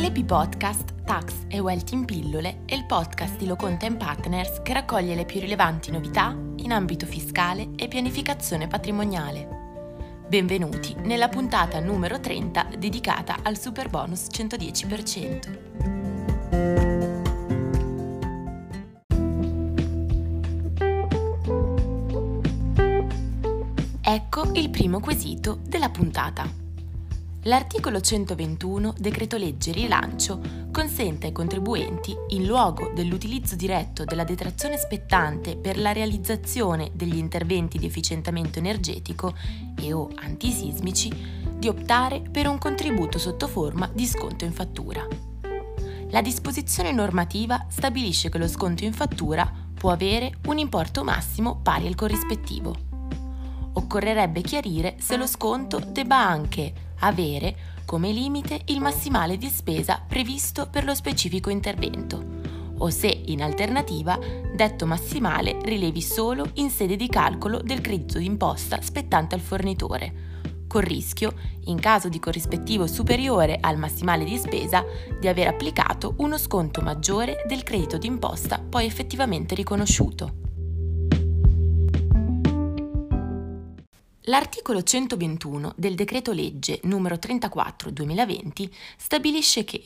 LP Podcast Tax e Wealth in pillole è il podcast di Loconta Partners che raccoglie le più rilevanti novità in ambito fiscale e pianificazione patrimoniale. Benvenuti nella puntata numero 30 dedicata al super bonus 110%. Ecco il primo quesito della puntata. L'articolo 121, decreto legge rilancio, consente ai contribuenti, in luogo dell'utilizzo diretto della detrazione spettante per la realizzazione degli interventi di efficientamento energetico e o antisismici, di optare per un contributo sotto forma di sconto in fattura. La disposizione normativa stabilisce che lo sconto in fattura può avere un importo massimo pari al corrispettivo. Occorrerebbe chiarire se lo sconto debba anche avere come limite il massimale di spesa previsto per lo specifico intervento o se, in alternativa, detto massimale rilevi solo in sede di calcolo del credito d'imposta spettante al fornitore, col rischio, in caso di corrispettivo superiore al massimale di spesa, di aver applicato uno sconto maggiore del credito d'imposta poi effettivamente riconosciuto. L'articolo 121 del decreto legge numero 34-2020 stabilisce che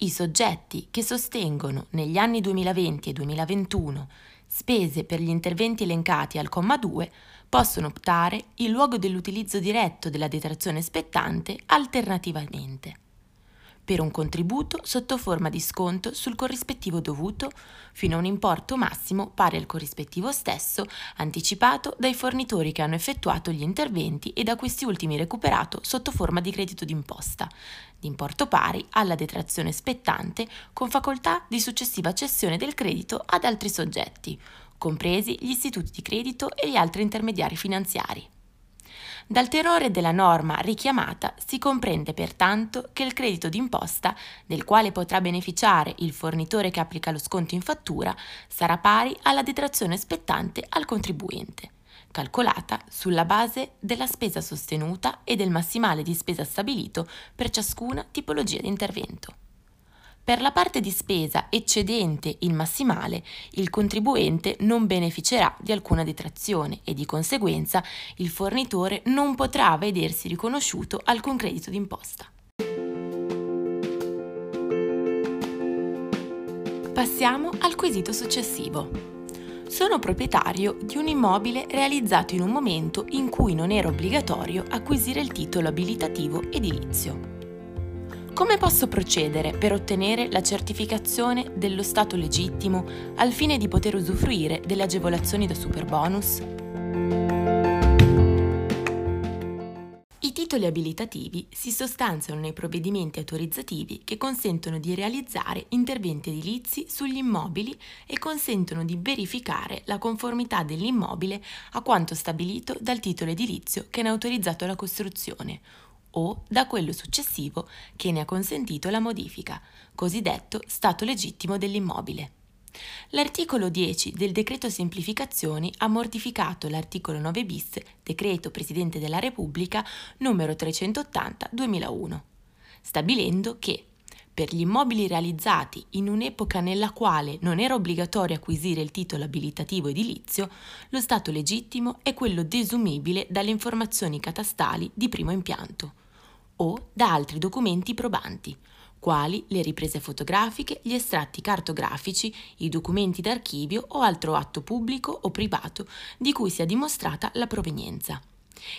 i soggetti che sostengono negli anni 2020 e 2021 spese per gli interventi elencati al comma 2 possono optare, in luogo dell'utilizzo diretto della detrazione spettante, alternativamente per un contributo sotto forma di sconto sul corrispettivo dovuto fino a un importo massimo pari al corrispettivo stesso anticipato dai fornitori che hanno effettuato gli interventi e da questi ultimi recuperato sotto forma di credito d'imposta, di importo pari alla detrazione spettante con facoltà di successiva cessione del credito ad altri soggetti, compresi gli istituti di credito e gli altri intermediari finanziari. Dal tenore della norma richiamata si comprende pertanto che il credito d'imposta, del quale potrà beneficiare il fornitore che applica lo sconto in fattura, sarà pari alla detrazione spettante al contribuente, calcolata sulla base della spesa sostenuta e del massimale di spesa stabilito per ciascuna tipologia di intervento. Per la parte di spesa eccedente il massimale, il contribuente non beneficerà di alcuna detrazione e di conseguenza il fornitore non potrà vedersi riconosciuto alcun credito d'imposta. Passiamo al quesito successivo. Sono proprietario di un immobile realizzato in un momento in cui non era obbligatorio acquisire il titolo abilitativo edilizio. Come posso procedere per ottenere la certificazione dello stato legittimo al fine di poter usufruire delle agevolazioni da superbonus? I titoli abilitativi si sostanziano nei provvedimenti autorizzativi che consentono di realizzare interventi edilizi sugli immobili e consentono di verificare la conformità dell'immobile a quanto stabilito dal titolo edilizio che ne ha autorizzato la costruzione o da quello successivo che ne ha consentito la modifica, cosiddetto stato legittimo dell'immobile. L'articolo 10 del decreto semplificazioni ha mortificato l'articolo 9 bis, decreto Presidente della Repubblica numero 380-2001, stabilendo che per gli immobili realizzati in un'epoca nella quale non era obbligatorio acquisire il titolo abilitativo edilizio, lo stato legittimo è quello desumibile dalle informazioni catastali di primo impianto o da altri documenti probanti, quali le riprese fotografiche, gli estratti cartografici, i documenti d'archivio o altro atto pubblico o privato di cui sia dimostrata la provenienza,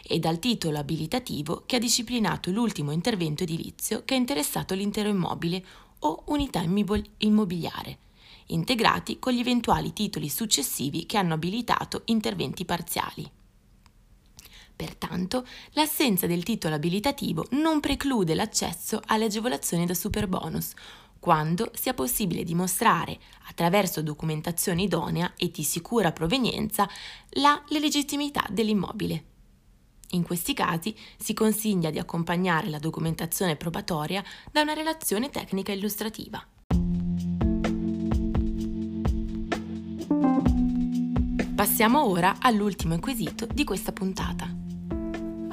e dal titolo abilitativo che ha disciplinato l'ultimo intervento edilizio che ha interessato l'intero immobile o unità immobiliare, integrati con gli eventuali titoli successivi che hanno abilitato interventi parziali. Pertanto, l'assenza del titolo abilitativo non preclude l'accesso alle agevolazioni da superbonus, quando sia possibile dimostrare, attraverso documentazione idonea e di sicura provenienza, la legittimità dell'immobile. In questi casi si consiglia di accompagnare la documentazione probatoria da una relazione tecnica illustrativa. Passiamo ora all'ultimo quesito di questa puntata.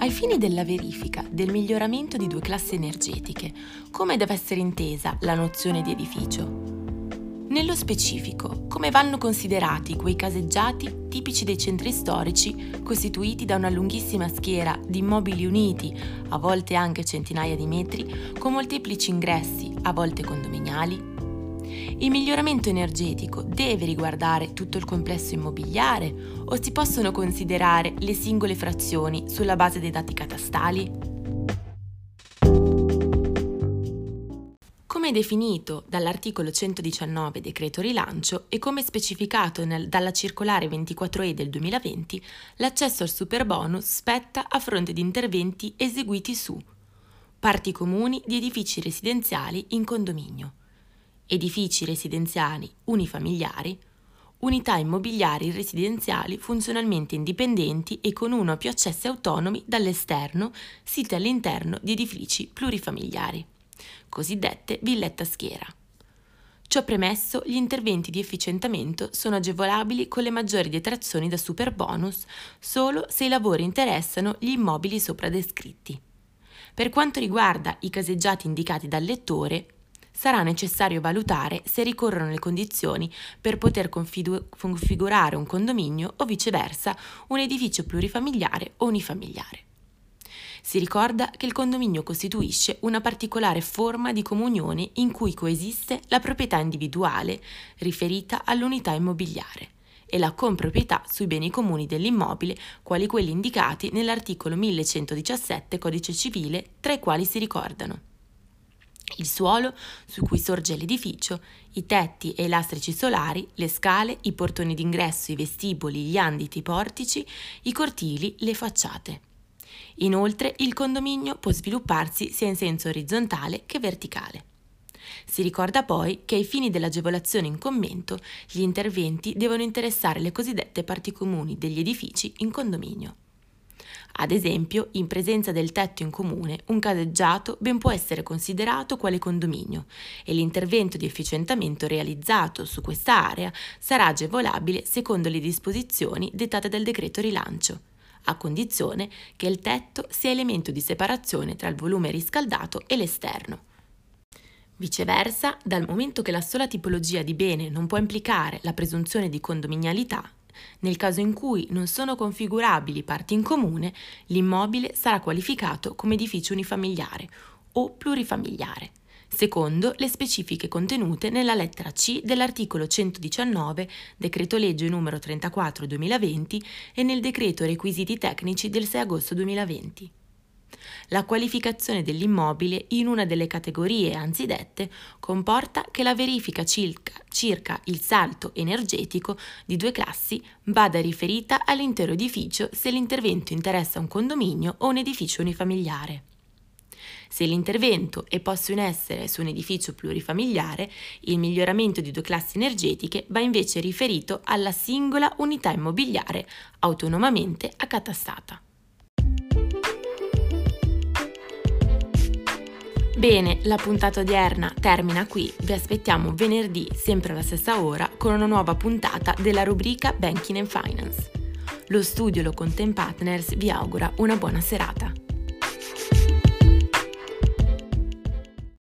Ai fini della verifica del miglioramento di due classi energetiche, come deve essere intesa la nozione di edificio? Nello specifico, come vanno considerati quei caseggiati tipici dei centri storici costituiti da una lunghissima schiera di immobili uniti, a volte anche centinaia di metri, con molteplici ingressi, a volte condominiali? Il miglioramento energetico deve riguardare tutto il complesso immobiliare o si possono considerare le singole frazioni sulla base dei dati catastali? Come definito dall'articolo 119 decreto rilancio e come specificato nel, dalla circolare 24E del 2020, l'accesso al superbonus spetta a fronte di interventi eseguiti su parti comuni di edifici residenziali in condominio, edifici residenziali unifamiliari, unità immobiliari residenziali funzionalmente indipendenti e con uno o più accessi autonomi dall'esterno, siti all'interno di edifici plurifamiliari cosiddette villette a schiera. Ciò premesso, gli interventi di efficientamento sono agevolabili con le maggiori detrazioni da super bonus solo se i lavori interessano gli immobili sopra descritti. Per quanto riguarda i caseggiati indicati dal lettore, sarà necessario valutare se ricorrono le condizioni per poter configu- configurare un condominio o viceversa un edificio plurifamiliare o unifamiliare. Si ricorda che il condominio costituisce una particolare forma di comunione in cui coesiste la proprietà individuale riferita all'unità immobiliare e la comproprietà sui beni comuni dell'immobile, quali quelli indicati nell'articolo 1117 Codice civile, tra i quali si ricordano il suolo su cui sorge l'edificio, i tetti e i lastrici solari, le scale, i portoni d'ingresso, i vestiboli, gli anditi, i portici, i cortili, le facciate. Inoltre il condominio può svilupparsi sia in senso orizzontale che verticale. Si ricorda poi che ai fini dell'agevolazione in commento gli interventi devono interessare le cosiddette parti comuni degli edifici in condominio. Ad esempio, in presenza del tetto in comune, un caseggiato ben può essere considerato quale condominio e l'intervento di efficientamento realizzato su questa area sarà agevolabile secondo le disposizioni dettate dal decreto rilancio a condizione che il tetto sia elemento di separazione tra il volume riscaldato e l'esterno. Viceversa, dal momento che la sola tipologia di bene non può implicare la presunzione di condominialità, nel caso in cui non sono configurabili parti in comune, l'immobile sarà qualificato come edificio unifamiliare o plurifamiliare secondo le specifiche contenute nella lettera C dell'articolo 119 decreto legge numero 34 2020 e nel decreto requisiti tecnici del 6 agosto 2020. La qualificazione dell'immobile in una delle categorie anzidette comporta che la verifica circa, circa, il salto energetico di due classi vada riferita all'intero edificio se l'intervento interessa un condominio o un edificio unifamiliare. Se l'intervento è posto in essere su un edificio plurifamiliare, il miglioramento di due classi energetiche va invece riferito alla singola unità immobiliare autonomamente accatastata. Bene, la puntata odierna termina qui, vi aspettiamo venerdì sempre alla stessa ora con una nuova puntata della rubrica Banking and Finance. Lo studio Lo Content Partners vi augura una buona serata.